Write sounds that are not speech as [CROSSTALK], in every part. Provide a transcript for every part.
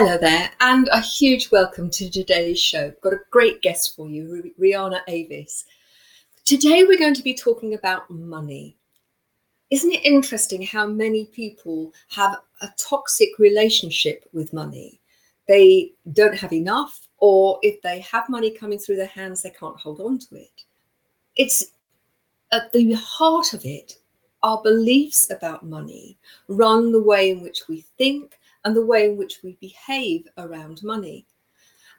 Hello there, and a huge welcome to today's show. Got a great guest for you, Rihanna Avis. Today we're going to be talking about money. Isn't it interesting how many people have a toxic relationship with money? They don't have enough, or if they have money coming through their hands, they can't hold on to it. It's at the heart of it, our beliefs about money run the way in which we think and the way in which we behave around money.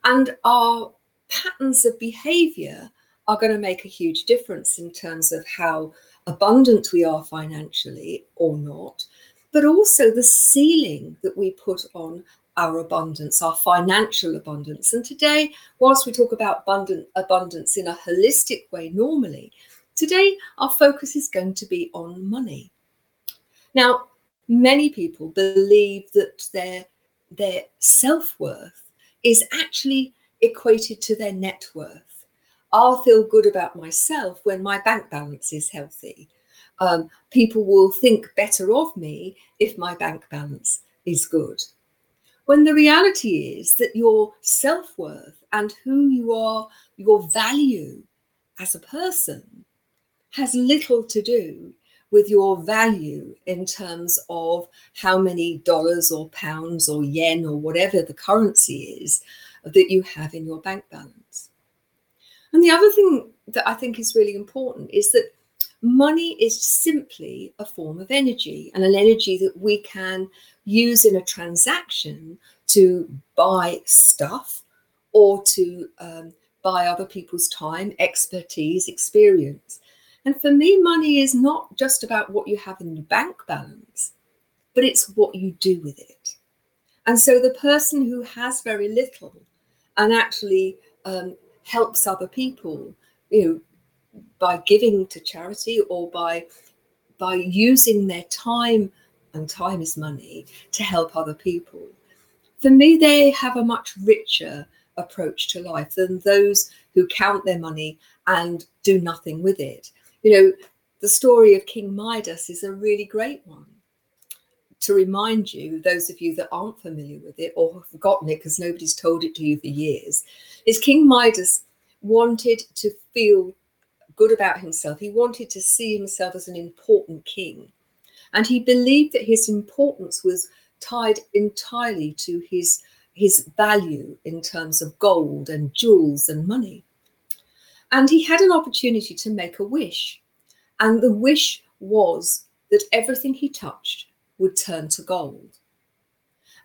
And our patterns of behavior are going to make a huge difference in terms of how abundant we are financially or not, but also the ceiling that we put on our abundance, our financial abundance. And today, whilst we talk about abundant abundance in a holistic way normally, today our focus is going to be on money. Now, many people believe that their their self-worth is actually equated to their net worth. I'll feel good about myself when my bank balance is healthy. Um, people will think better of me if my bank balance is good. When the reality is that your self worth and who you are, your value as a person, has little to do with your value in terms of how many dollars or pounds or yen or whatever the currency is that you have in your bank balance. And the other thing that I think is really important is that money is simply a form of energy and an energy that we can use in a transaction to buy stuff or to um, buy other people's time, expertise, experience. And for me, money is not just about what you have in your bank balance, but it's what you do with it. And so the person who has very little and actually um, helps other people, you know, by giving to charity or by by using their time and time is money to help other people. For me, they have a much richer approach to life than those who count their money and do nothing with it you know, the story of King Midas is a really great one to remind you, those of you that aren't familiar with it or have forgotten it because nobody's told it to you for years, is King Midas wanted to feel good about himself. He wanted to see himself as an important king. And he believed that his importance was tied entirely to his, his value in terms of gold and jewels and money. And he had an opportunity to make a wish. And the wish was that everything he touched would turn to gold.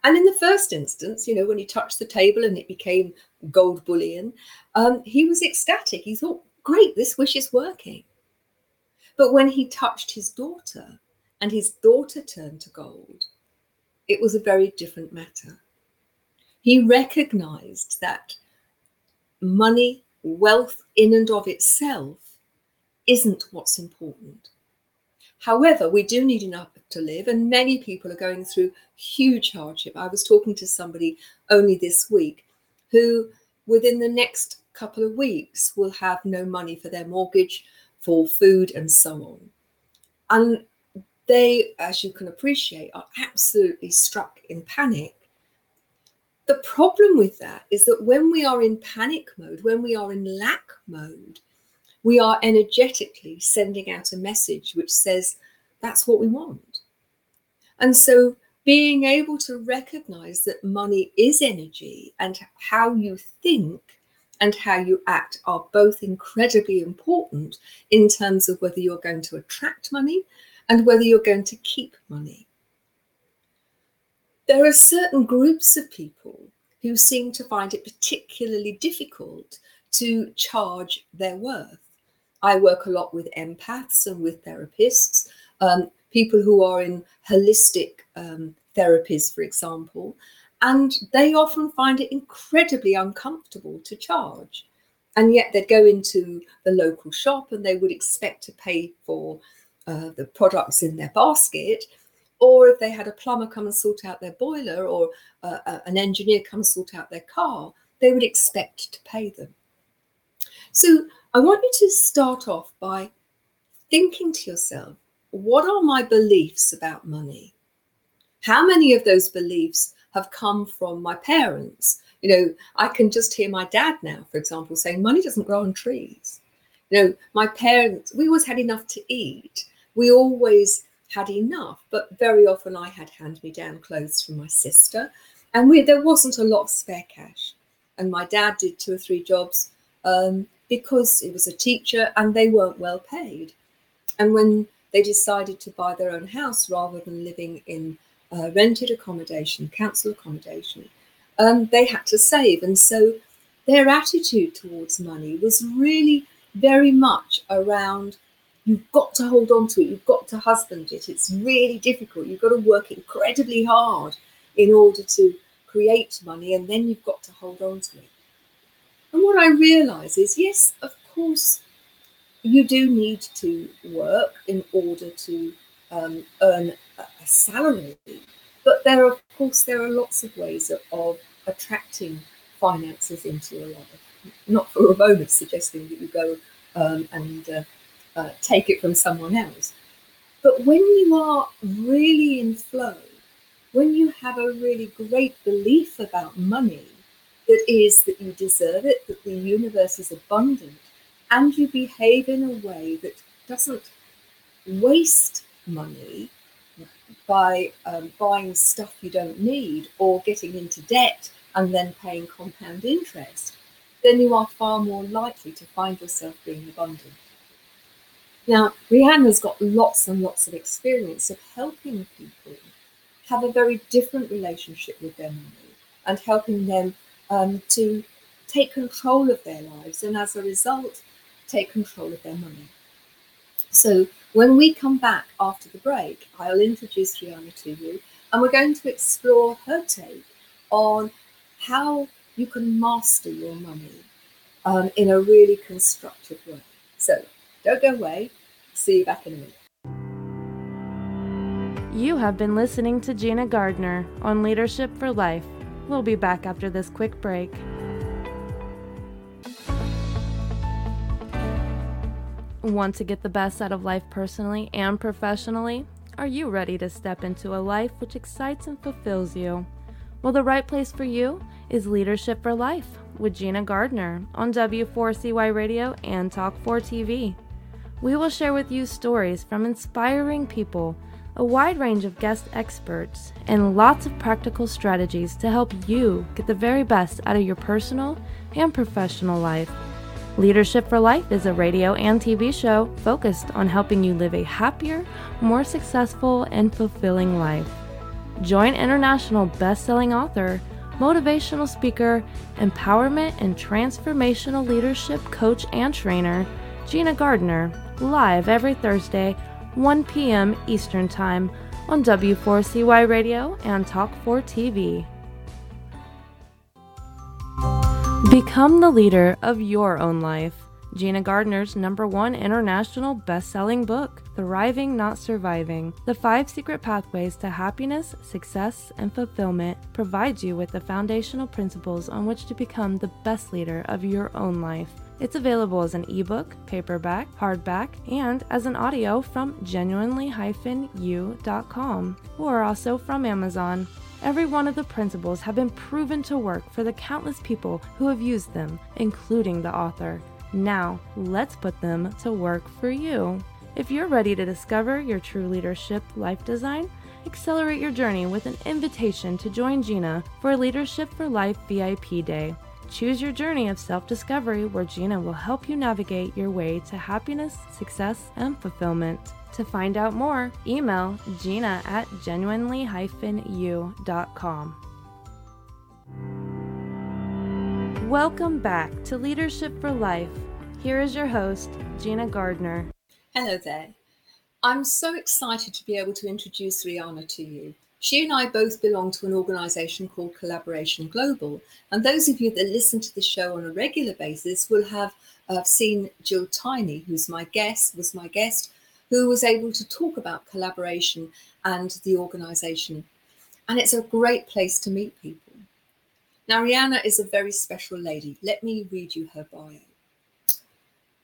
And in the first instance, you know, when he touched the table and it became gold bullion, um, he was ecstatic. He thought, great, this wish is working. But when he touched his daughter and his daughter turned to gold, it was a very different matter. He recognized that money wealth in and of itself isn't what's important. However, we do need enough to live, and many people are going through huge hardship. I was talking to somebody only this week who, within the next couple of weeks, will have no money for their mortgage, for food, and so on. And they, as you can appreciate, are absolutely struck in panic the problem with that is that when we are in panic mode, when we are in lack mode, we are energetically sending out a message which says that's what we want. And so being able to recognize that money is energy and how you think and how you act are both incredibly important in terms of whether you're going to attract money and whether you're going to keep money. There are certain groups of people who seem to find it particularly difficult to charge their worth. I work a lot with empaths and with therapists, um, people who are in holistic um, therapies, for example, and they often find it incredibly uncomfortable to charge. And yet they'd go into the local shop and they would expect to pay for uh, the products in their basket or if they had a plumber come and sort out their boiler or uh, uh, an engineer come and sort out their car, they would expect to pay them. So I want you to start off by thinking to yourself, what are my beliefs about money? How many of those beliefs have come from my parents? You know, I can just hear my dad now, for example, saying money doesn't grow on trees. You know, my parents, we always had enough to eat. We always had enough, but very often I had hand me down clothes from my sister, and we, there wasn't a lot of spare cash. And my dad did two or three jobs um, because he was a teacher and they weren't well paid. And when they decided to buy their own house rather than living in uh, rented accommodation, council accommodation, um, they had to save. And so their attitude towards money was really very much around You've got to hold on to it. You've got to husband it. It's really difficult. You've got to work incredibly hard in order to create money, and then you've got to hold on to it. And what I realize is yes, of course, you do need to work in order to um, earn a salary. But there, are, of course, there are lots of ways of, of attracting finances into your life. Not for a moment suggesting that you go um, and uh, uh, take it from someone else. But when you are really in flow, when you have a really great belief about money, that is that you deserve it, that the universe is abundant, and you behave in a way that doesn't waste money by um, buying stuff you don't need or getting into debt and then paying compound interest, then you are far more likely to find yourself being abundant. Now, Rihanna's got lots and lots of experience of helping people have a very different relationship with their money and helping them um, to take control of their lives and as a result, take control of their money. So, when we come back after the break, I'll introduce Rihanna to you and we're going to explore her take on how you can master your money um, in a really constructive way. So, don't go away. See you back in a minute. You have been listening to Gina Gardner on Leadership for Life. We'll be back after this quick break. Want to get the best out of life personally and professionally? Are you ready to step into a life which excites and fulfills you? Well, the right place for you is Leadership for Life with Gina Gardner on W4CY Radio and Talk4 TV. We will share with you stories from inspiring people, a wide range of guest experts, and lots of practical strategies to help you get the very best out of your personal and professional life. Leadership for Life is a radio and TV show focused on helping you live a happier, more successful, and fulfilling life. Join international best-selling author, motivational speaker, empowerment and transformational leadership coach and trainer, Gina Gardner live every Thursday, 1 p.m. Eastern Time on W4CY Radio and Talk4 TV. Become the leader of your own life. Gina Gardner's number one international best selling book, Thriving Not Surviving The Five Secret Pathways to Happiness, Success, and Fulfillment, provides you with the foundational principles on which to become the best leader of your own life. It's available as an ebook, paperback, hardback, and as an audio from genuinely-u.com or also from Amazon. Every one of the principles have been proven to work for the countless people who have used them, including the author. Now, let's put them to work for you. If you're ready to discover your true leadership life design, accelerate your journey with an invitation to join Gina for Leadership for Life VIP Day. Choose your journey of self discovery where Gina will help you navigate your way to happiness, success, and fulfillment. To find out more, email gina at genuinely-u.com. Welcome back to Leadership for Life. Here is your host, Gina Gardner. Hello there. I'm so excited to be able to introduce Rihanna to you. She and I both belong to an organization called Collaboration Global. And those of you that listen to the show on a regular basis will have uh, seen Jill Tiny, who's my guest, was my guest, who was able to talk about collaboration and the organization. And it's a great place to meet people. Now, Rihanna is a very special lady. Let me read you her bio.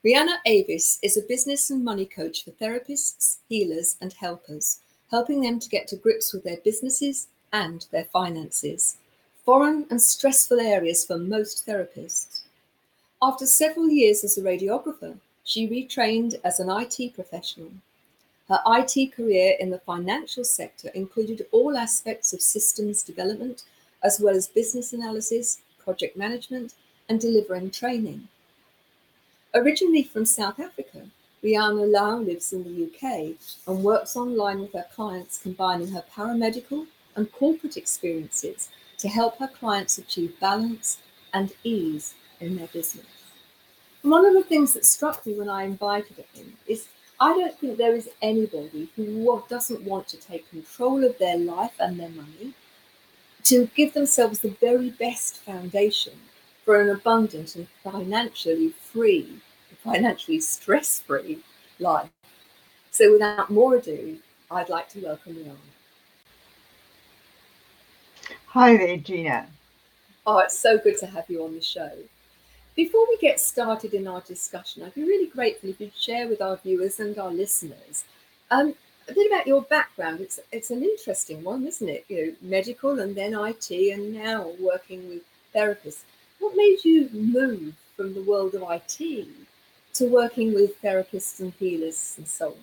Rihanna Avis is a business and money coach for therapists, healers, and helpers helping them to get to grips with their businesses and their finances, foreign and stressful areas for most therapists. After several years as a radiographer, she retrained as an IT professional. Her IT career in the financial sector included all aspects of systems development, as well as business analysis, project management, and delivering training. Originally from South Africa, Rihanna Lau lives in the UK and works online with her clients, combining her paramedical and corporate experiences to help her clients achieve balance and ease in their business. And one of the things that struck me when I invited in is I don't think there is anybody who doesn't want to take control of their life and their money to give themselves the very best foundation for an abundant and financially free financially stress free life. So, without more ado, I'd like to welcome you on. Hi there, Gina. Oh, it's so good to have you on the show. Before we get started in our discussion, I'd be really grateful if you'd share with our viewers and our listeners um, a bit about your background. It's it's an interesting one, isn't it? You know, medical and then IT, and now working with therapists. What made you move from the world of IT to working with therapists and healers and so on?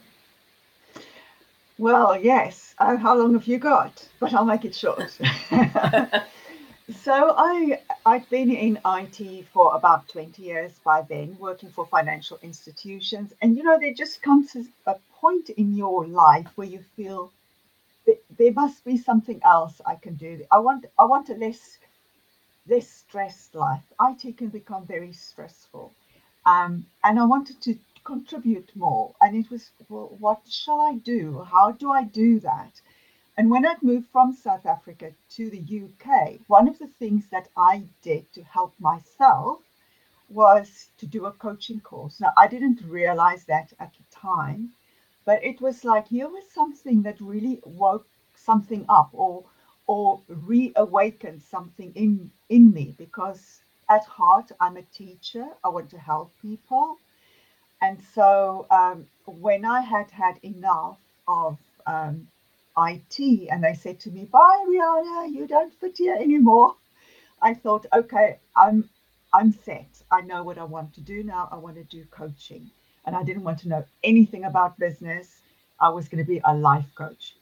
Well, yes. Uh, how long have you got? But I'll make it short. [LAUGHS] [LAUGHS] so I I've been in IT for about 20 years by then, working for financial institutions. And you know, there just comes a point in your life where you feel there must be something else I can do. I want I want a less less stressed life. IT can become very stressful. Um, and I wanted to contribute more. And it was, well, what shall I do? How do I do that? And when I'd moved from South Africa to the UK, one of the things that I did to help myself was to do a coaching course. Now, I didn't realize that at the time, but it was like here was something that really woke something up or or reawakened something in in me because at heart, I'm a teacher. I want to help people. And so um, when I had had enough of um, IT and they said to me, bye, Rihanna, you don't fit here anymore. I thought, okay, I'm I'm set. I know what I want to do now. I want to do coaching. And I didn't want to know anything about business. I was going to be a life coach.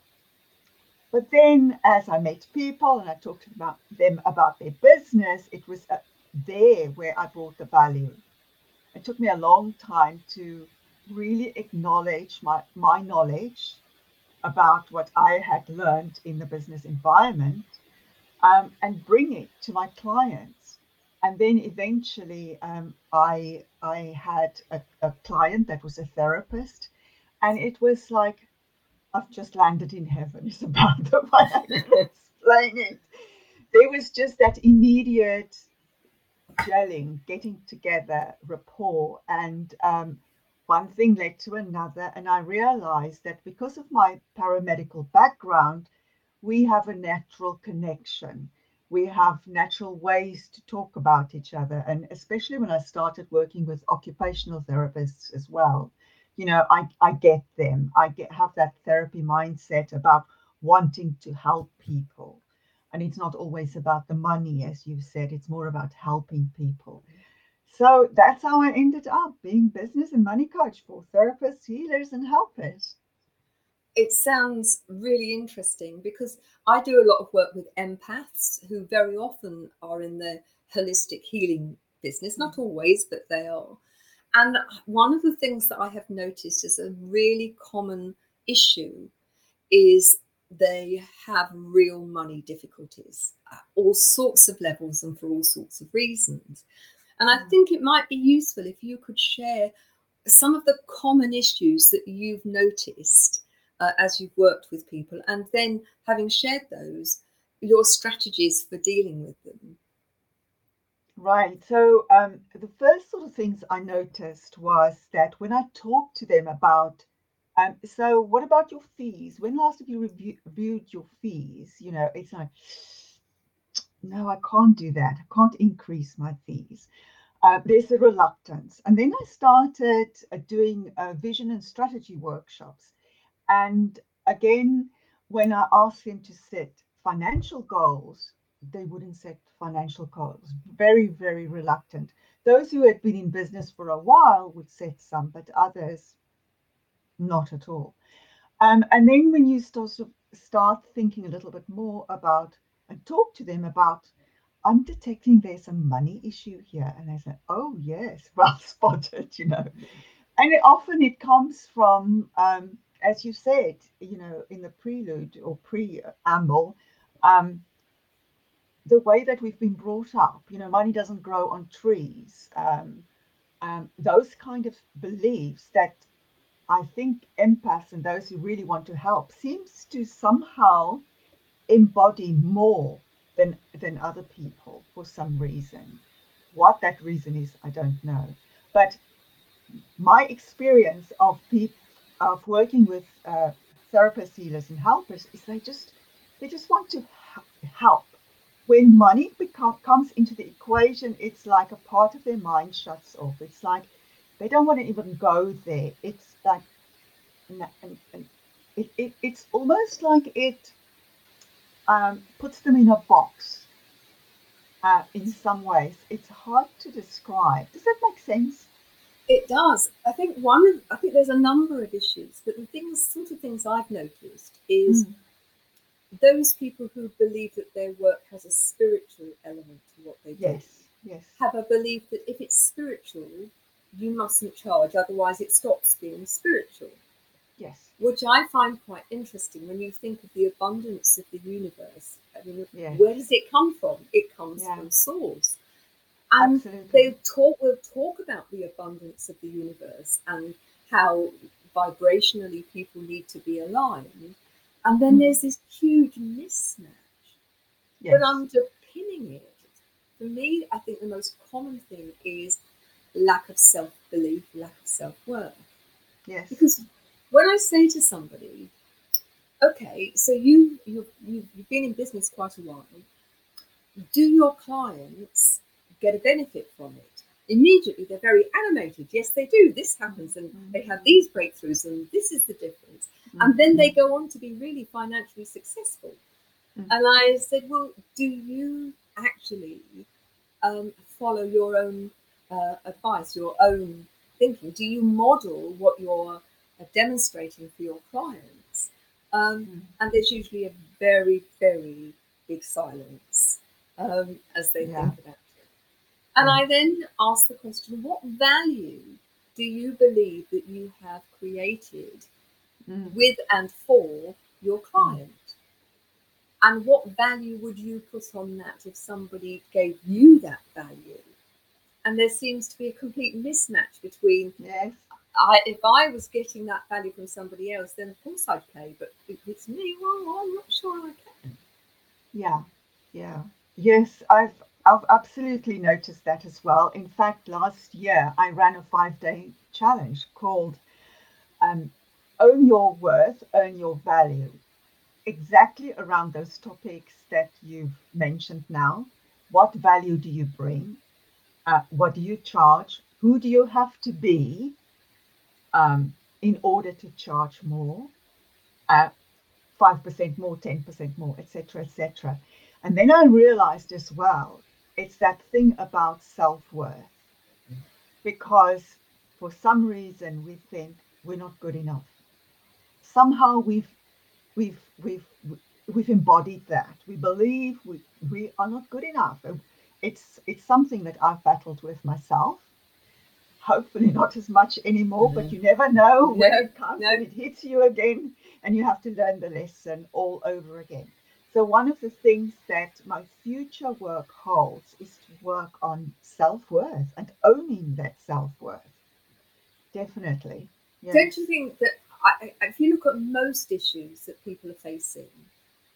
But then as I met people and I talked about them about their business, it was there where I brought the value. It took me a long time to really acknowledge my, my knowledge about what I had learned in the business environment um, and bring it to my clients. And then eventually, um, I I had a, a client that was a therapist, and it was like I've just landed in heaven. It's [LAUGHS] about the way I can [LAUGHS] explain it. There was just that immediate gelling, getting together, rapport, and um, one thing led to another. And I realized that because of my paramedical background, we have a natural connection. We have natural ways to talk about each other. And especially when I started working with occupational therapists as well, you know, I, I get them. I get have that therapy mindset about wanting to help people and it's not always about the money as you said it's more about helping people mm-hmm. so that's how i ended up being business and money coach for therapists healers and helpers it sounds really interesting because i do a lot of work with empaths who very often are in the holistic healing business. Not mm-hmm. always, but they are. And one of the things that I have noticed is a really common issue is they have real money difficulties at all sorts of levels and for all sorts of reasons. And I mm. think it might be useful if you could share some of the common issues that you've noticed uh, as you've worked with people, and then having shared those, your strategies for dealing with them. Right. So um, the first sort of things I noticed was that when I talked to them about, um, so what about your fees? When last have you review, reviewed your fees? You know, it's like, [SNIFFS] no, I can't do that. I can't increase my fees. Uh, there's a reluctance. And then I started uh, doing uh, vision and strategy workshops. And again, when I asked them to set financial goals, they wouldn't set financial goals. Very, very reluctant. Those who had been in business for a while would set some, but others not at all. Um, and then when you start, start thinking a little bit more about and talk to them about, I'm detecting there's a money issue here. And they say, oh, yes, [LAUGHS] well spotted, you know. And it, often it comes from, um, as you said, you know, in the prelude or preamble, um, the way that we've been brought up, you know, money doesn't grow on trees. Um, um, those kind of beliefs that I think empaths and those who really want to help seems to somehow embody more than than other people for some reason. What that reason is, I don't know. But my experience of people of working with uh, therapists, healers, and helpers is they just they just want to help when money become, comes into the equation, it's like a part of their mind shuts off. It's like they don't want to even go there. It's like, it, it, it's almost like it um, puts them in a box uh, in some ways. It's hard to describe. Does that make sense? It does. I think one of, I think there's a number of issues, but the things, sort of things I've noticed is. Mm those people who believe that their work has a spiritual element to what they do yes, yes. have a belief that if it's spiritual, you mustn't charge, otherwise it stops being spiritual. Yes. Which I find quite interesting when you think of the abundance of the universe. I mean, yes. where does it come from? It comes yeah. from source. And Absolutely. they talk will talk about the abundance of the universe and how vibrationally people need to be aligned and then mm. there's this huge mismatch. Yes. But underpinning it, for me, I think the most common thing is lack of self belief, lack of self worth. Yes. Because when I say to somebody, okay, so you you've, you've been in business quite a while, do your clients get a benefit from it? Immediately, they're very animated. Yes, they do. This happens, and mm-hmm. they have these breakthroughs, and this is the difference. And then they go on to be really financially successful. Mm-hmm. And I said, Well, do you actually um, follow your own uh, advice, your own thinking? Do you model what you're uh, demonstrating for your clients? Um, mm-hmm. And there's usually a very, very big silence um, as they yeah. think about it. And yeah. I then ask the question what value do you believe that you have created mm. with and for your client. And what value would you put on that if somebody gave you that value? And there seems to be a complete mismatch between yes. I, if I was getting that value from somebody else, then of course I'd pay. But if it's me, well, I'm not sure I can. Yeah, yeah, yes, I've I've absolutely noticed that as well. In fact, last year I ran a five day challenge called um, own your worth, earn your value. Exactly around those topics that you've mentioned now. What value do you bring? Uh, what do you charge? Who do you have to be um, in order to charge more? Uh, 5% more, 10% more, etc., etc. And then I realized as well, it's that thing about self worth. Because for some reason we think we're not good enough somehow we've we've we've we've embodied that. We believe we we are not good enough. It's it's something that I've battled with myself. Hopefully not as much anymore, mm-hmm. but you never know [LAUGHS] when no, it comes no. and it hits you again, and you have to learn the lesson all over again. So one of the things that my future work holds is to work on self-worth and owning that self-worth. Definitely. Don't you think that I, if you look at most issues that people are facing,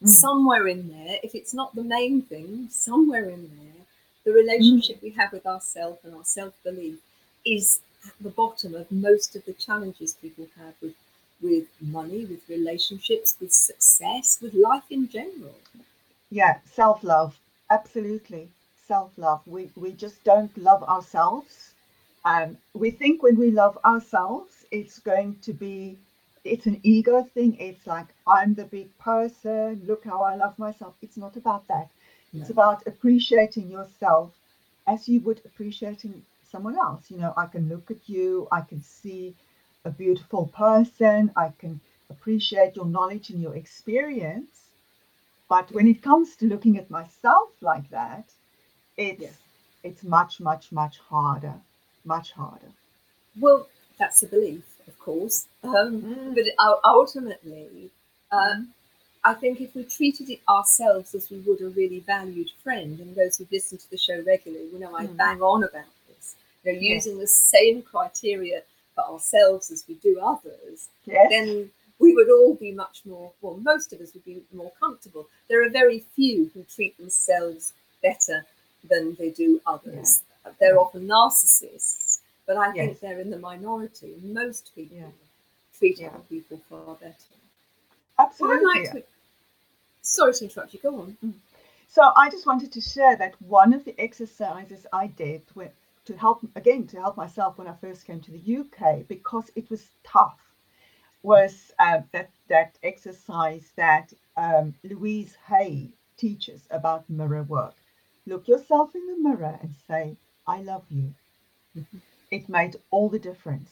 mm. somewhere in there, if it's not the main thing, somewhere in there, the relationship we have with ourselves and our self belief is at the bottom of most of the challenges people have with with money, with relationships, with success, with life in general. Yeah, self love, absolutely, self love. We we just don't love ourselves. Um, we think when we love ourselves, it's going to be it's an ego thing. It's like I'm the big person. Look how I love myself. It's not about that. No. It's about appreciating yourself as you would appreciating someone else. You know, I can look at you. I can see a beautiful person. I can appreciate your knowledge and your experience. But when it comes to looking at myself like that, it's yeah. it's much, much, much harder. Much harder. Well, that's a belief of course. Um, mm. But ultimately, uh, I think if we treated it ourselves as we would a really valued friend, and those who've listened to the show regularly, you know I mm. bang on about this. You know, using yes. the same criteria for ourselves as we do others, yes. then we would all be much more. Well, most of us would be more comfortable. There are very few who treat themselves better than they do others. Yeah. They're yeah. often narcissists but I yes. think they're in the minority. Most people yeah. treat other people far better. Absolutely. Well, like to... Sorry to interrupt you. Go on. Mm. So I just wanted to share that one of the exercises I did with, to help again to help myself when I first came to the UK because it was tough was uh, that that exercise that um, Louise Hay teaches about mirror work. Look yourself in the mirror and say, "I love you." Mm-hmm it made all the difference.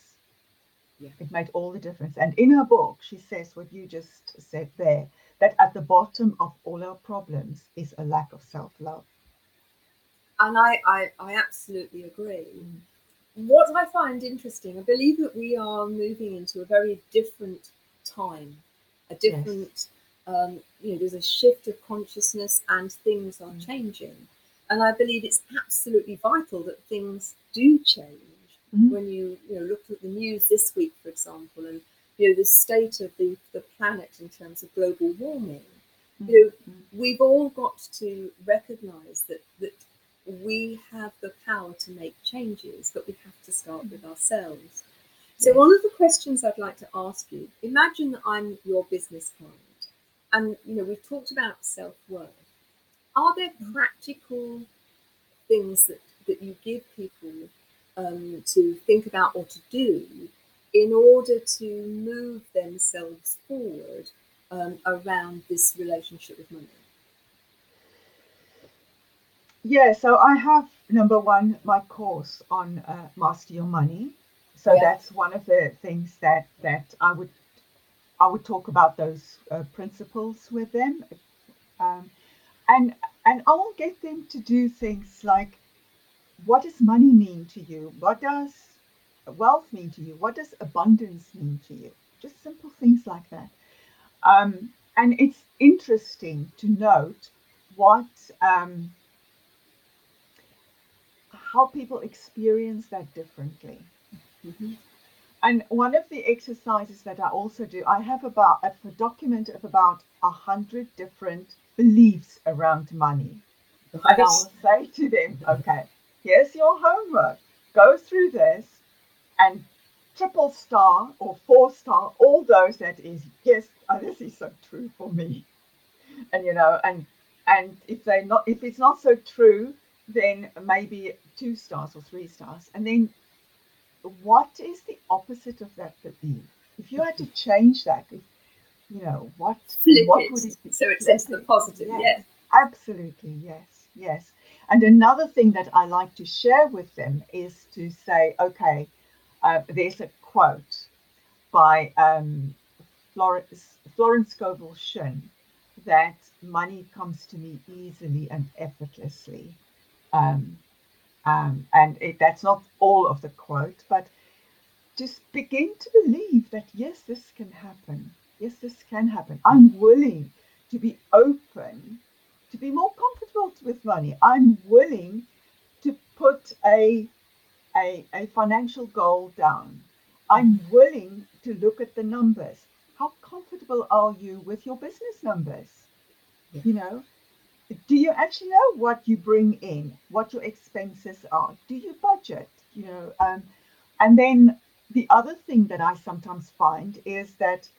Yeah. It made all the difference. And in her book, she says what you just said there that at the bottom of all our problems is a lack of self love. And I, I, I absolutely agree. Mm. What I find interesting, I believe that we are moving into a very different time, a different, yes. um, you know, there's a shift of consciousness and things are mm. changing. And I believe it's absolutely vital that things do change mm-hmm. when you you know look at the news this week, for example, and you know the state of the, the planet in terms of global warming. Mm-hmm. You know, mm-hmm. we've all got to recognise that that we have the power to make changes, but we have to start with mm-hmm. ourselves. So, one of the questions I'd like to ask you: Imagine that I'm your business client, and you know we've talked about self worth. Are there practical things that that you give people um, to think about or to do in order to move themselves forward um, around this relationship with money? Yeah, so I have number one my course on uh, master your money. So yeah. that's one of the things that that I would I would talk about those uh, principles with them, um, and and I'll get them to do things like what does money mean to you? What does wealth mean to you? What does abundance mean to you? Just simple things like that. Um, and it's interesting to note what um, how people experience that differently. Mm-hmm. And one of the exercises that I also do, I have about a document of about a hundred different beliefs around money. Right. And I'll say to them, okay, here's your homework. Go through this and triple star or four star all those that is yes oh, this is so true for me and you know and and if they not if it's not so true then maybe two stars or three stars and then what is the opposite of that belief if you had to change that if, you know what Flip what it. would it be so it's into the positive yes. yes absolutely yes yes and another thing that I like to share with them is to say, okay, uh, there's a quote by um, Florence, Florence Scovel Shinn that money comes to me easily and effortlessly. Um, um, and it, that's not all of the quote, but just begin to believe that yes, this can happen. Yes, this can happen. I'm willing to be open, to be more comfortable with money. I'm willing to put a, a, a financial goal down. I'm willing to look at the numbers. How comfortable are you with your business numbers? Yeah. You know, do you actually know what you bring in, what your expenses are? Do you budget? You know, um, and then the other thing that I sometimes find is that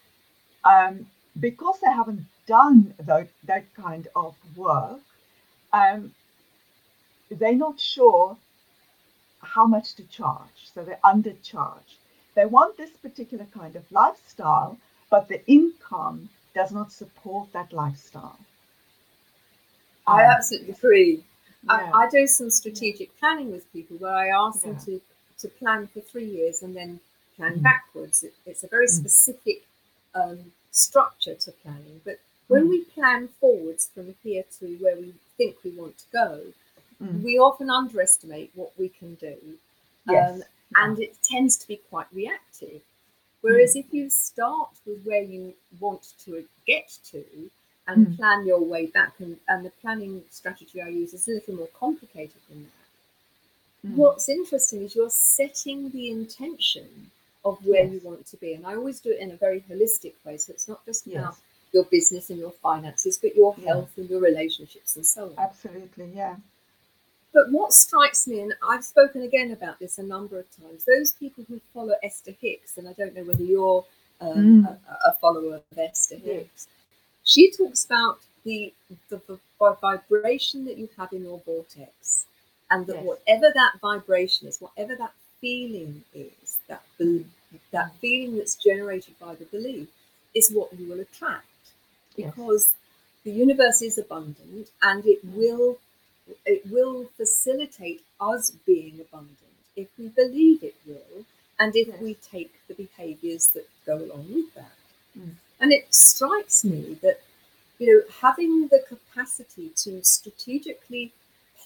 um, because they haven't done that, that kind of work, um, they're not sure how much to charge. So they undercharge. They want this particular kind of lifestyle, but the income does not support that lifestyle. I absolutely agree. Yeah. I, I, do some strategic planning with people where I ask yeah. them to, to plan for three years and then plan mm. backwards. It, it's a very mm. specific um, structure to planning. But when mm. we plan forwards from here to where we think we want to go, mm. we often underestimate what we can do. Yes. Um, and it tends to be quite reactive. Whereas mm. if you start with where you want to get to and mm. plan your way back, and, and the planning strategy I use is a little more complicated than that. Mm. What's interesting is you're setting the intention of where yes. you want to be. And I always do it in a very holistic way. So it's not just about yes. your business and your finances, but your health yeah. and your relationships and so on. Absolutely, yeah. But what strikes me, and I've spoken again about this a number of times, those people who follow Esther Hicks, and I don't know whether you're um, mm. a, a, follower of Esther Hicks, she talks about the, the, the, vibration that you have in your vortex, and that yes. whatever that vibration is, whatever that feeling is, that belief, that feeling that's generated by the belief, is what you will attract. Because yes. the universe is abundant and it will it will facilitate us being abundant if we believe it will and if yes. we take the behaviors that go along with that. Mm. And it strikes me that you know having the capacity to strategically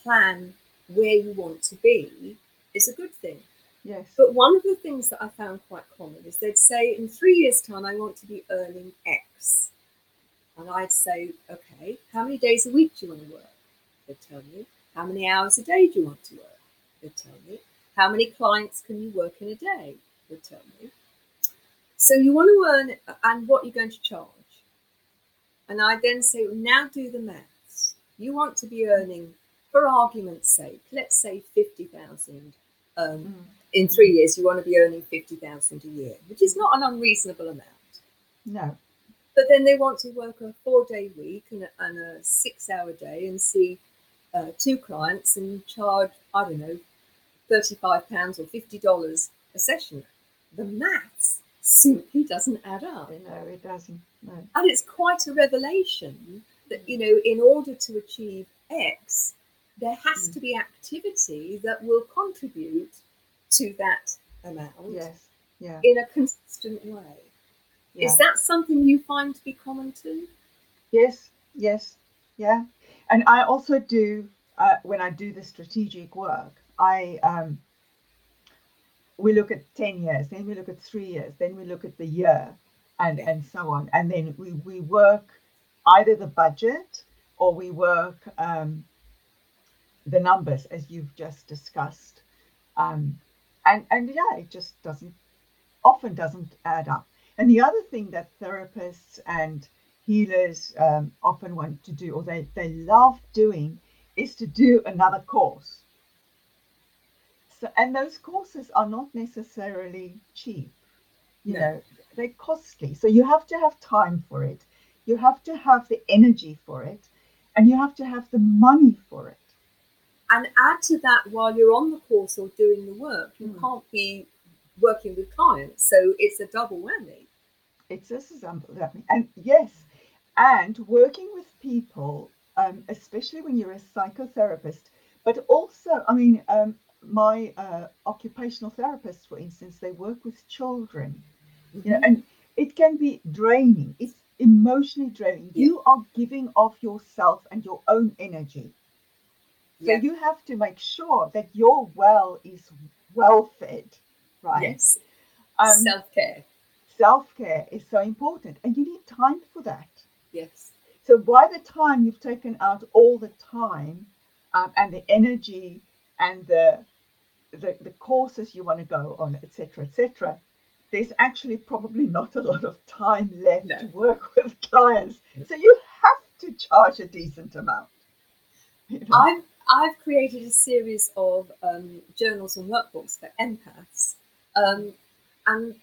plan where you want to be is a good thing Yes. But one of the things that I found quite common is they'd say, in three years' time, I want to be earning X. And I'd say, okay, how many days a week do you want to work? They'd tell me. How many hours a day do you want to work? They'd tell me. How many clients can you work in a day? They'd tell me. So you want to earn, and what you're going to charge. And I then say, well, now do the maths. You want to be earning, for argument's sake, let's say 50,000 um, mm in three years you want to be earning 50,000 a year, which is not an unreasonable amount. No. But then they want to work a four day week and a, and a six hour day and see uh, two clients and charge, I don't know, £35 or $50 a session. The maths simply doesn't add up. No, it doesn't. No. And it's quite a revelation that, you know, in order to achieve X, there has mm. to be activity that will contribute to that amount yes. Yeah. in a consistent way. Yeah. is that something you find to be common too? Yes. Yes. Yeah. And i also do uh, when i do the strategic work i um we look at 10 years then we look at three years then we look at the year and and so on. And then we we work either the budget or we work um, the numbers as you've just discussed. Um, and and yeah it just doesn't often doesn't add up. And the other thing that therapists and healers um, often want to do or they, they love doing is to do another course. So and those courses are not necessarily cheap you no. know they're costly. So you have to have time for it. You have to have the energy for it and you have to have the money for it and add to that while you're on the course or doing the work you mm. can't be working with clients so it's a double whammy it's a double whammy and yes and working with people um, especially when you're a psychotherapist but also i mean um, my uh, occupational therapists for instance they work with children mm-hmm. you know mm-hmm. and it can be draining it's emotionally draining yeah. you are giving off yourself and your own energy So you have to make sure that your well is well fed, right? Yes. Um, self care. Self care is so important, and you need time for that. Yes. So by the time you've taken out all the time um, and the energy and the, the the courses you want to go on, etc., etc., there's actually probably not a lot of time left no. to work [LAUGHS] with clients. So you have to charge a decent amount. You know? I've I've created a series of um, journals and workbooks for empaths, um, and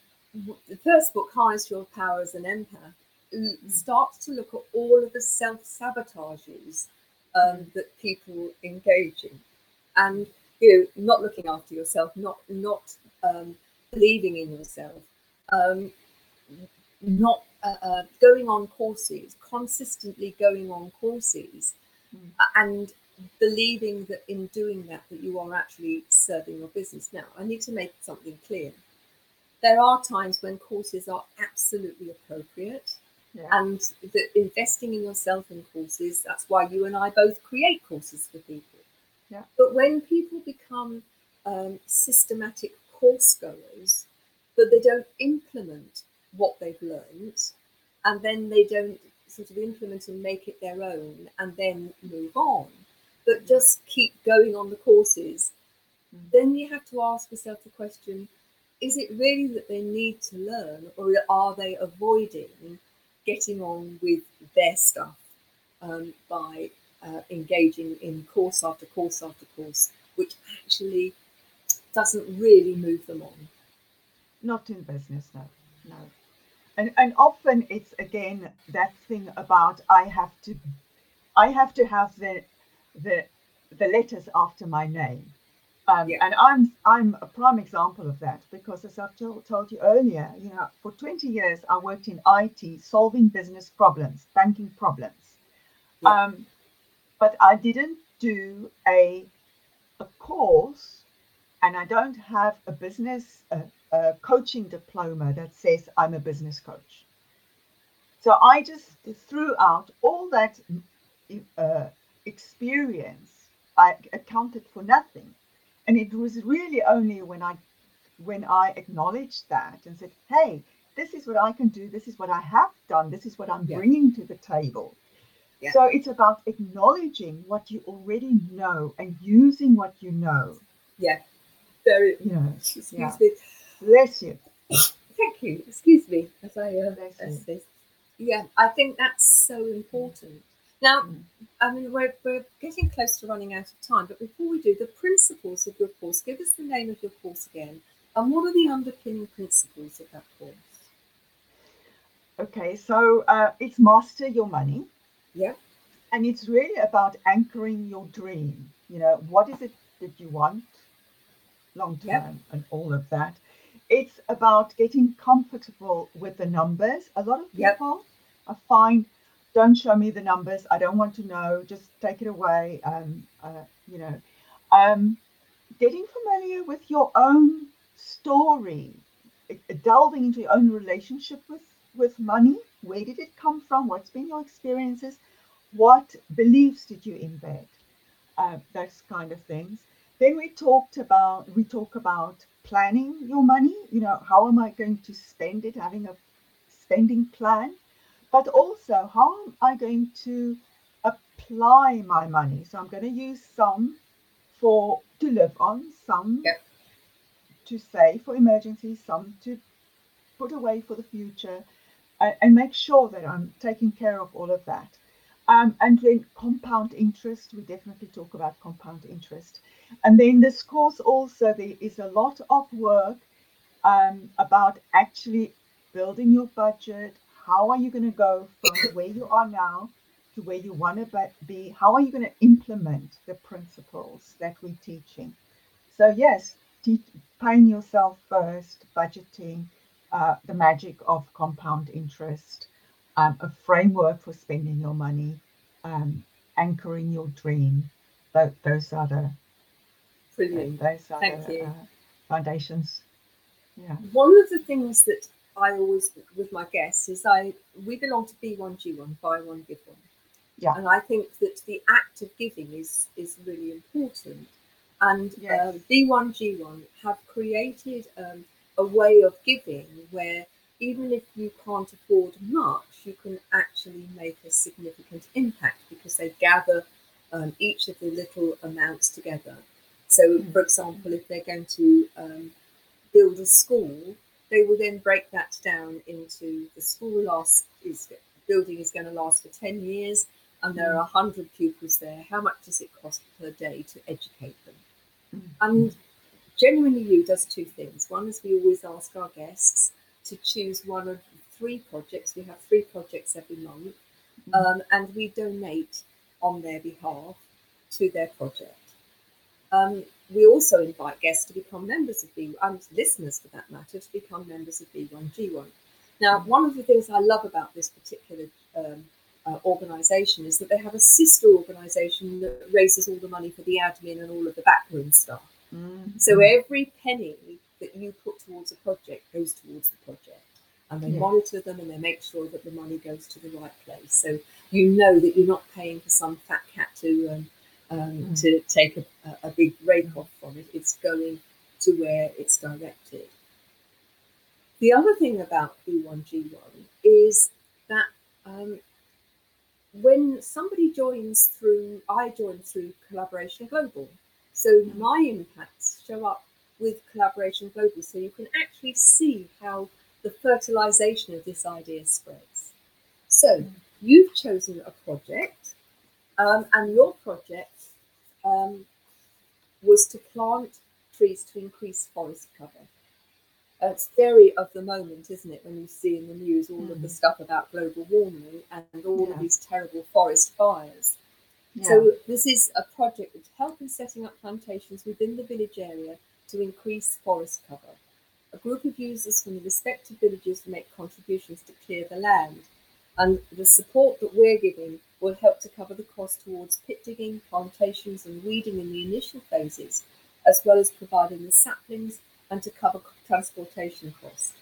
the first book, Harness Your Power as an Empath, mm. starts to look at all of the self sabotages um, mm. that people engage in, and you know, not looking after yourself, not not um, believing in yourself, um, not uh, uh, going on courses, consistently going on courses, mm. and believing that in doing that that you are actually serving your business. Now, I need to make something clear. There are times when courses are absolutely appropriate. Yeah. And that investing in yourself in courses, that's why you and I both create courses for people. Yeah. But when people become um, systematic course goers, but they don't implement what they've learned, and then they don't sort of implement and make it their own, and then move on, but just keep going on the courses, mm. then you have to ask yourself the question is it really that they need to learn, or are they avoiding getting on with their stuff um, by uh, engaging in course after course after course, which actually doesn't really move them on? Not in business, no, no. And, and often it's again that thing about I have to I have to have the the the letters after my name. Um, yeah. And I'm I'm a prime example of that because as I've told, told you earlier, you know, for 20 years I worked in IT solving business problems, banking problems. Yeah. Um, but I didn't do a a course, and I don't have a business a, a coaching diploma that says I'm a business coach. So I just threw out all that uh, experience. I accounted for nothing, and it was really only when I when I acknowledged that and said, "Hey, this is what I can do. This is what I have done. This is what I'm yeah. bringing to the table." Yeah. So it's about acknowledging what you already know and using what you know. Yeah, very. You know, excuse yeah. me. Bless you. Thank you. Excuse me as I uh, as. Yeah, I think that's so important. Now, mm. I mean, we're, we're getting close to running out of time, but before we do, the principles of your course, give us the name of your course again, and what are the underpinning principles of that course? Okay, so uh, it's Master Your Money. Yeah. And it's really about anchoring your dream. You know, what is it that you want long term and all of that it's about getting comfortable with the numbers. A lot of people are fine. Don't show me the numbers. I don't want to know. Just take it away. Um, uh, you know, um, getting familiar with your own story, delving into your own relationship with with money. Where did it come from? What's been your experiences? What beliefs did you embed? Uh, those kind of things. Then we talked about we talk about planning your money. You know, how am I going to spend it? Having a spending plan, but also how am I going to apply my money? So I'm going to use some for to live on, some yep. to save for emergencies, some to put away for the future, and, and make sure that I'm taking care of all of that. Um, and then compound interest, we definitely talk about compound interest. And then this course also, there is a lot of work um, about actually building your budget. How are you going to go from where you are now to where you want to be? How are you going to implement the principles that we're teaching? So, yes, te- paying yourself first, budgeting, uh, the magic of compound interest, um, a framework for spending your money, um, anchoring your dream. Th- those are the Brilliant. Those are Thank the, you. Uh, foundations. Yeah. One of the things that I always with my guests is I we belong to B1G1, buy one, give one. Yeah. And I think that the act of giving is is really important. And yes. um, B1G1 have created um, a way of giving where even if you can't afford much, you can actually make a significant impact because they gather um, each of the little amounts together. So, mm. for example, if they're going to um, build a school, they will then break that down into the school last is building is going to last for 10 years and there are 100 mm. pupils there. How much does it cost per day to educate them? Mm. And Genuinely You does two things. One is we always ask our guests to choose one of three projects. We have three projects every month, mm. um, and we donate on their behalf to their project. Um, we also invite guests to become members of B and listeners for that matter to become members of B1G1. Now, one of the things I love about this particular um, uh, organisation is that they have a sister organisation that raises all the money for the admin and all of the backroom stuff. Mm-hmm. So every penny that you put towards a project goes towards the project. And they yeah. monitor them and they make sure that the money goes to the right place. So you know that you're not paying for some fat cat to um, um, mm. to take a, a big rake off from it. It's going to where it's directed. The other thing about B1G1 is that um, when somebody joins through, I join through Collaboration Global. So my impacts show up with Collaboration Global. So you can actually see how the fertilization of this idea spreads. So you've chosen a project, um, and your project um, was to plant trees to increase forest cover. it's very of the moment, isn't it, when you see in the news all mm. of the mm. stuff about global warming and all yeah. of these terrible forest fires. Yeah. So this is a project which helps in setting up plantations within the village area to increase forest cover. A group of users from the respective villages make contributions to clear the land, and the support that we're giving will help to cover the cost towards pit digging, plantations, and weeding in the initial phases, as well as providing the saplings and to cover transportation costs.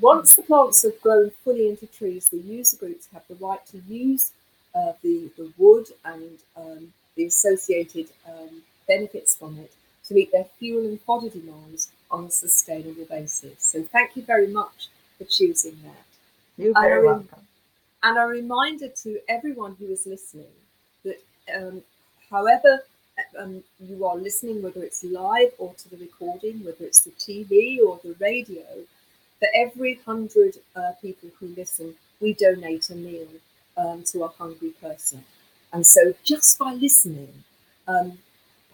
Once the plants have grown fully into trees, the user groups have the right to use uh, the, the wood and um, the associated um, benefits from it to meet their fuel and fodder demands on a sustainable basis. So thank you very much for choosing that. You're very welcome. And a reminder to everyone who is listening that um, however um, you are listening, whether it's live or to the recording, whether it's the TV or the radio, for every hundred uh, people who listen, we donate a meal um, to a hungry person. And so just by listening, um,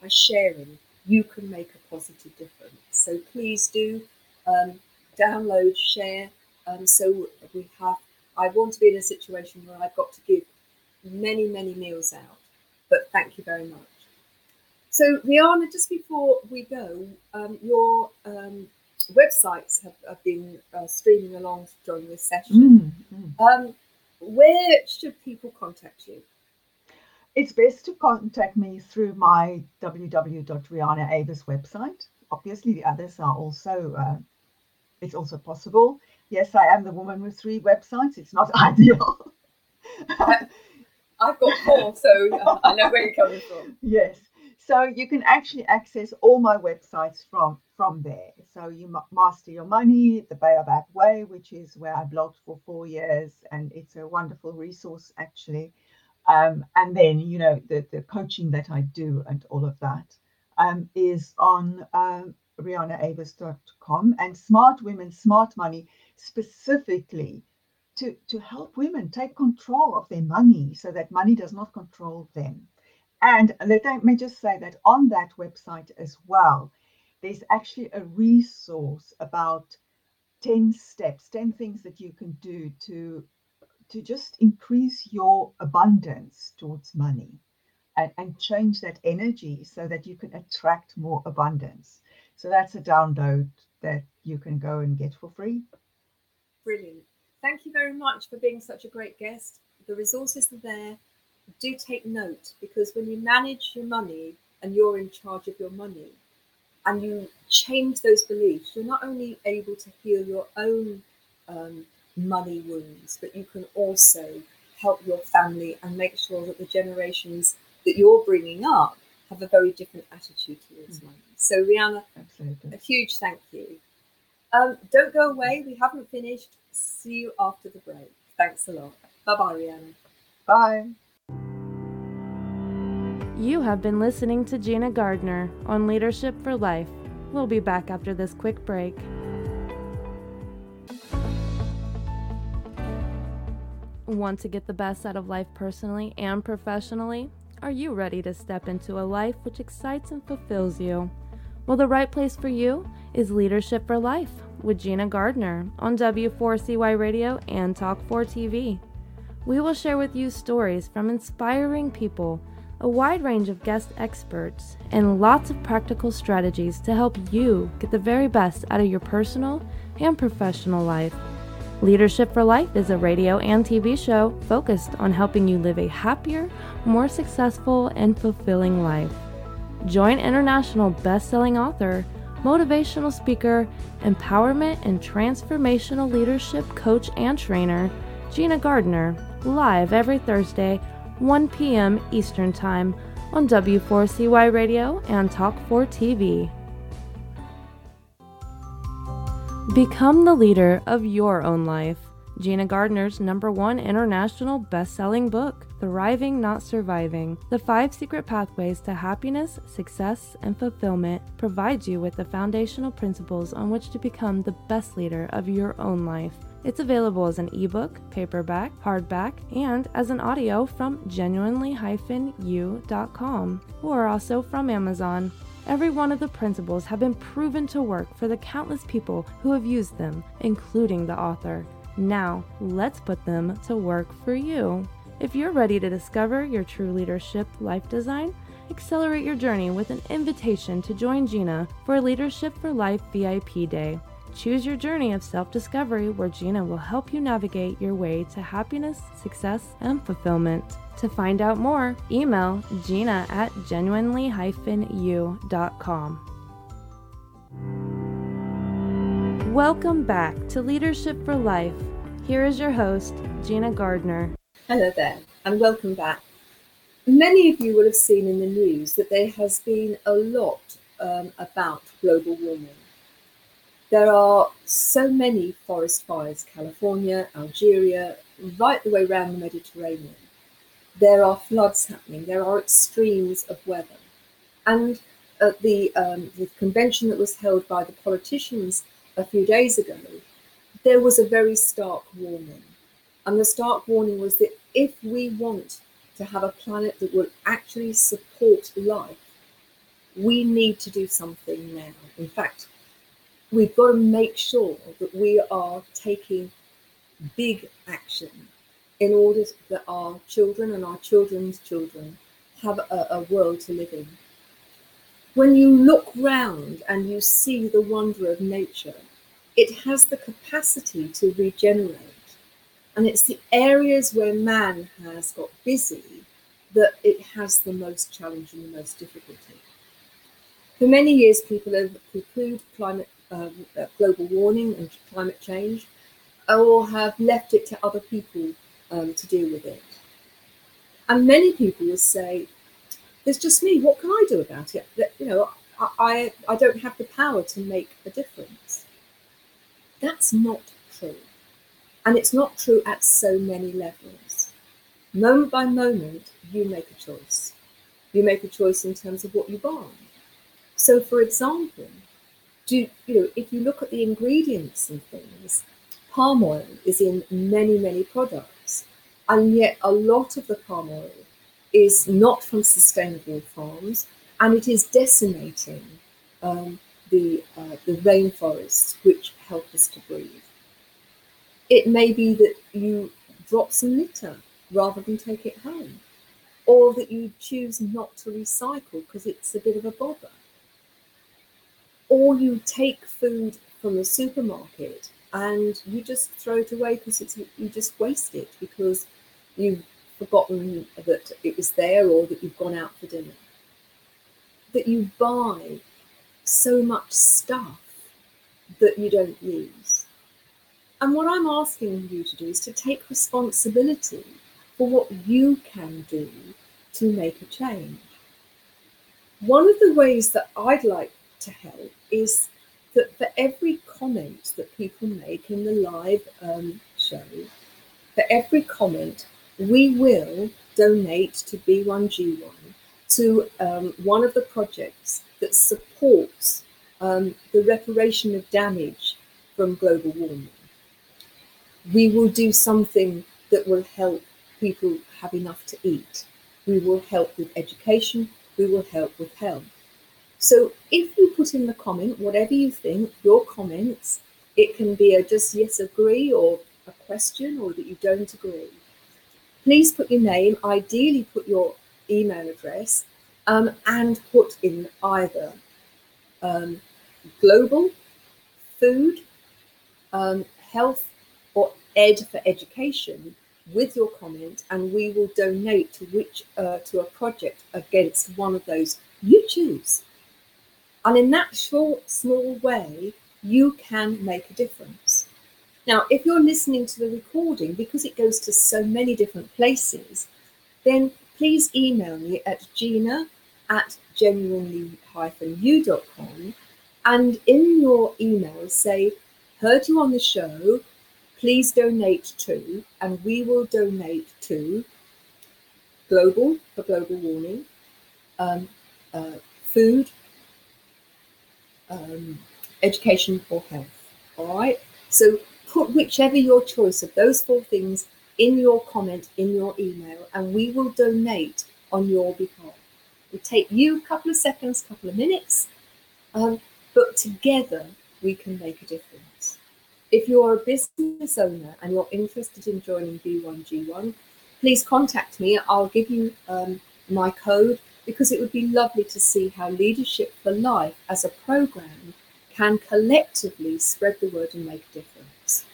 by sharing, you can make a positive difference. So please do um, download, share. Um, so we have I want to be in a situation where I've got to give many, many meals out. But thank you very much. So, Rihanna, just before we go, um, your um, websites have, have been uh, streaming along during this session. Mm, mm. Um, where should people contact you? It's best to contact me through my www.rihanna website. Obviously, the others are also uh, it's also possible yes, I am the woman with three websites. It's not [LAUGHS] ideal. I've got four, so I know where you're coming from. Yes. So you can actually access all my websites from from there. So you master your money, the Baobab Way, which is where I blogged for four years, and it's a wonderful resource actually. Um, and then you know the the coaching that I do and all of that um, is on um, rihannaavers.com and Smart Women, Smart Money specifically to, to help women take control of their money so that money does not control them. And let me just say that on that website as well, there's actually a resource about 10 steps, 10 things that you can do to, to just increase your abundance towards money and, and change that energy so that you can attract more abundance. So that's a download that you can go and get for free. Brilliant. Thank you very much for being such a great guest. The resources are there. Do take note because when you manage your money and you're in charge of your money and you change those beliefs, you're not only able to heal your own um, money wounds, but you can also help your family and make sure that the generations that you're bringing up have a very different attitude towards mm-hmm. money. So, Rihanna, Absolutely. a huge thank you. Um, don't go away. We haven't finished. See you after the break. Thanks a lot. Bye bye, Rihanna. Bye. You have been listening to Gina Gardner on Leadership for Life. We'll be back after this quick break. Want to get the best out of life personally and professionally? Are you ready to step into a life which excites and fulfills you? Well, the right place for you is Leadership for Life with Gina Gardner on W4CY Radio and Talk4 TV. We will share with you stories from inspiring people, a wide range of guest experts, and lots of practical strategies to help you get the very best out of your personal and professional life. Leadership for Life is a radio and TV show focused on helping you live a happier, more successful, and fulfilling life. Join international best-selling author, motivational speaker, empowerment and transformational leadership coach and trainer, Gina Gardner, live every Thursday, 1 p.m. Eastern Time on W4CY Radio and Talk4 TV. Become the leader of your own life. Gina Gardner's number one international best selling book, Thriving Not Surviving The Five Secret Pathways to Happiness, Success, and Fulfillment, provides you with the foundational principles on which to become the best leader of your own life. It's available as an ebook, paperback, hardback, and as an audio from genuinely-u.com or also from Amazon. Every one of the principles have been proven to work for the countless people who have used them, including the author. Now, let's put them to work for you. If you're ready to discover your true leadership life design, accelerate your journey with an invitation to join Gina for Leadership for Life VIP Day. Choose your journey of self discovery where Gina will help you navigate your way to happiness, success, and fulfillment. To find out more, email gina at genuinely-u.com. Welcome back to Leadership for Life. Here is your host, Gina Gardner. Hello there, and welcome back. Many of you will have seen in the news that there has been a lot um, about global warming. There are so many forest fires, California, Algeria, right the way around the Mediterranean. There are floods happening, there are extremes of weather. And at the, um, the convention that was held by the politicians a few days ago, there was a very stark warning. And the stark warning was that if we want to have a planet that will actually support life, we need to do something now. In fact, we've got to make sure that we are taking big action in order that our children and our children's children have a, a world to live in. When you look round and you see the wonder of nature, it has the capacity to regenerate. And it's the areas where man has got busy that it has the most challenge and the most difficulty. For many years, people have poo-pooed climate, um, uh, global warming and climate change, or have left it to other people um, to deal with it. And many people will say, "There's just me. What can I do about it? That, you know, I, I I don't have the power to make a difference." That's not true. And it's not true at so many levels. Moment by moment, you make a choice. You make a choice in terms of what you buy. So, for example, do you know if you look at the ingredients and things, palm oil is in many, many products, and yet a lot of the palm oil is not from sustainable farms, and it is decimating um, the, uh, the rainforests which help us to breathe. It may be that you drop some litter rather than take it home, or that you choose not to recycle because it's a bit of a bother, or you take food from the supermarket and you just throw it away because it's you just waste it because you've forgotten that it was there or that you've gone out for dinner. That you buy so much stuff that you don't use. And what I'm asking you to do is to take responsibility for what you can do to make a change. One of the ways that I'd like to help is that for every comment that people make in the live um, show, for every comment, we will donate to B1G1 to um, one of the projects that supports um, the reparation of damage from global warming. We will do something that will help people have enough to eat. We will help with education. We will help with health. So if you put in the comment, whatever you think, your comments, it can be a just yes, agree, or a question, or that you don't agree. Please put your name, ideally put your email address, um, and put in either um, global, food, um, health, ed for education with your comment, and we will donate to which uh, to a project against one of those. You choose. And in that short, small way, you can make a difference. Now, if you're listening to the recording, because it goes to so many different places, then please email me at gina at genuinely-u.com and in your email say, heard you on the show, please donate to, and we will donate to global for global warming, um, uh, food, um, education or health. All right. So put whichever your choice of those four things in your comment in your email, and we will donate on your behalf. It take you a couple of seconds, couple of minutes, um, but together we can make a difference. If you're a business owner and you're interested in joining B1G1, please contact me. I'll give you um, my code because it would be lovely to see how Leadership for Life as a program can collectively spread the word and make a difference.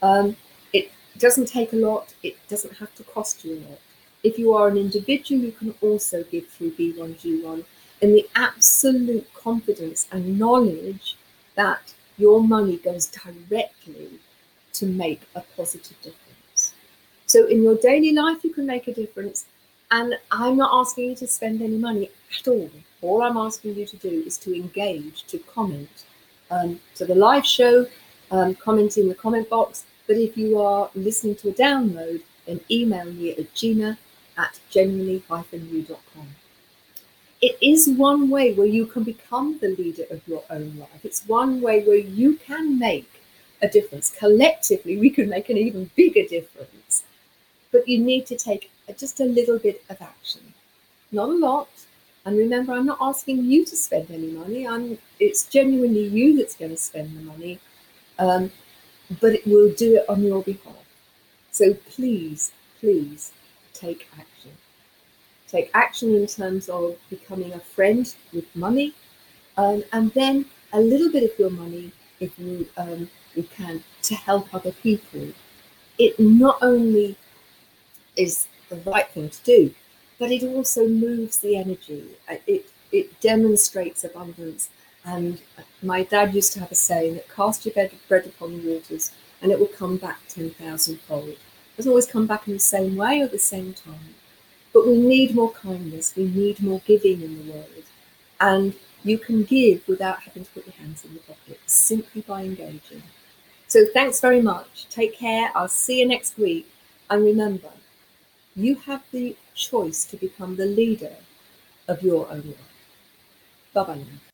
Um, it doesn't take a lot, it doesn't have to cost you a lot. If you are an individual, you can also give through B1G1 in the absolute confidence and knowledge that your money goes directly to make a positive difference. So, in your daily life, you can make a difference and I'm not asking you to spend any money at all. All I'm asking you to do is to engage, to comment um, to the live show, um, comment in the comment box. But if you are listening to a download, then email me at gina at genuinely-u.com. It is one way where you can become the leader of your own life. It's one way where you can make a difference. Collectively, we can make an even bigger difference. But you need to take just a little bit of action. Not a lot. And remember, I'm not asking you to spend any money. I'm, it's genuinely you that's going to spend the money, um, but it will do it on your behalf. So please, please take action. Take action in terms of becoming a friend with money, um, and then a little bit of your money, if you um, you can, to help other people. It not only is the right thing to do, but it also moves the energy. Uh, it it demonstrates abundance. And my dad used to have a saying that cast your bread upon the waters and it will come back 10,000 fold. It doesn't always come back in the same way or the same time. But we need more kindness, we need more giving in the world. And you can give without having to put your hands in your pocket, simply by engaging. So thanks very much. Take care. I'll see you next week. And remember, you have the choice to become the leader of your own life. Bye bye now.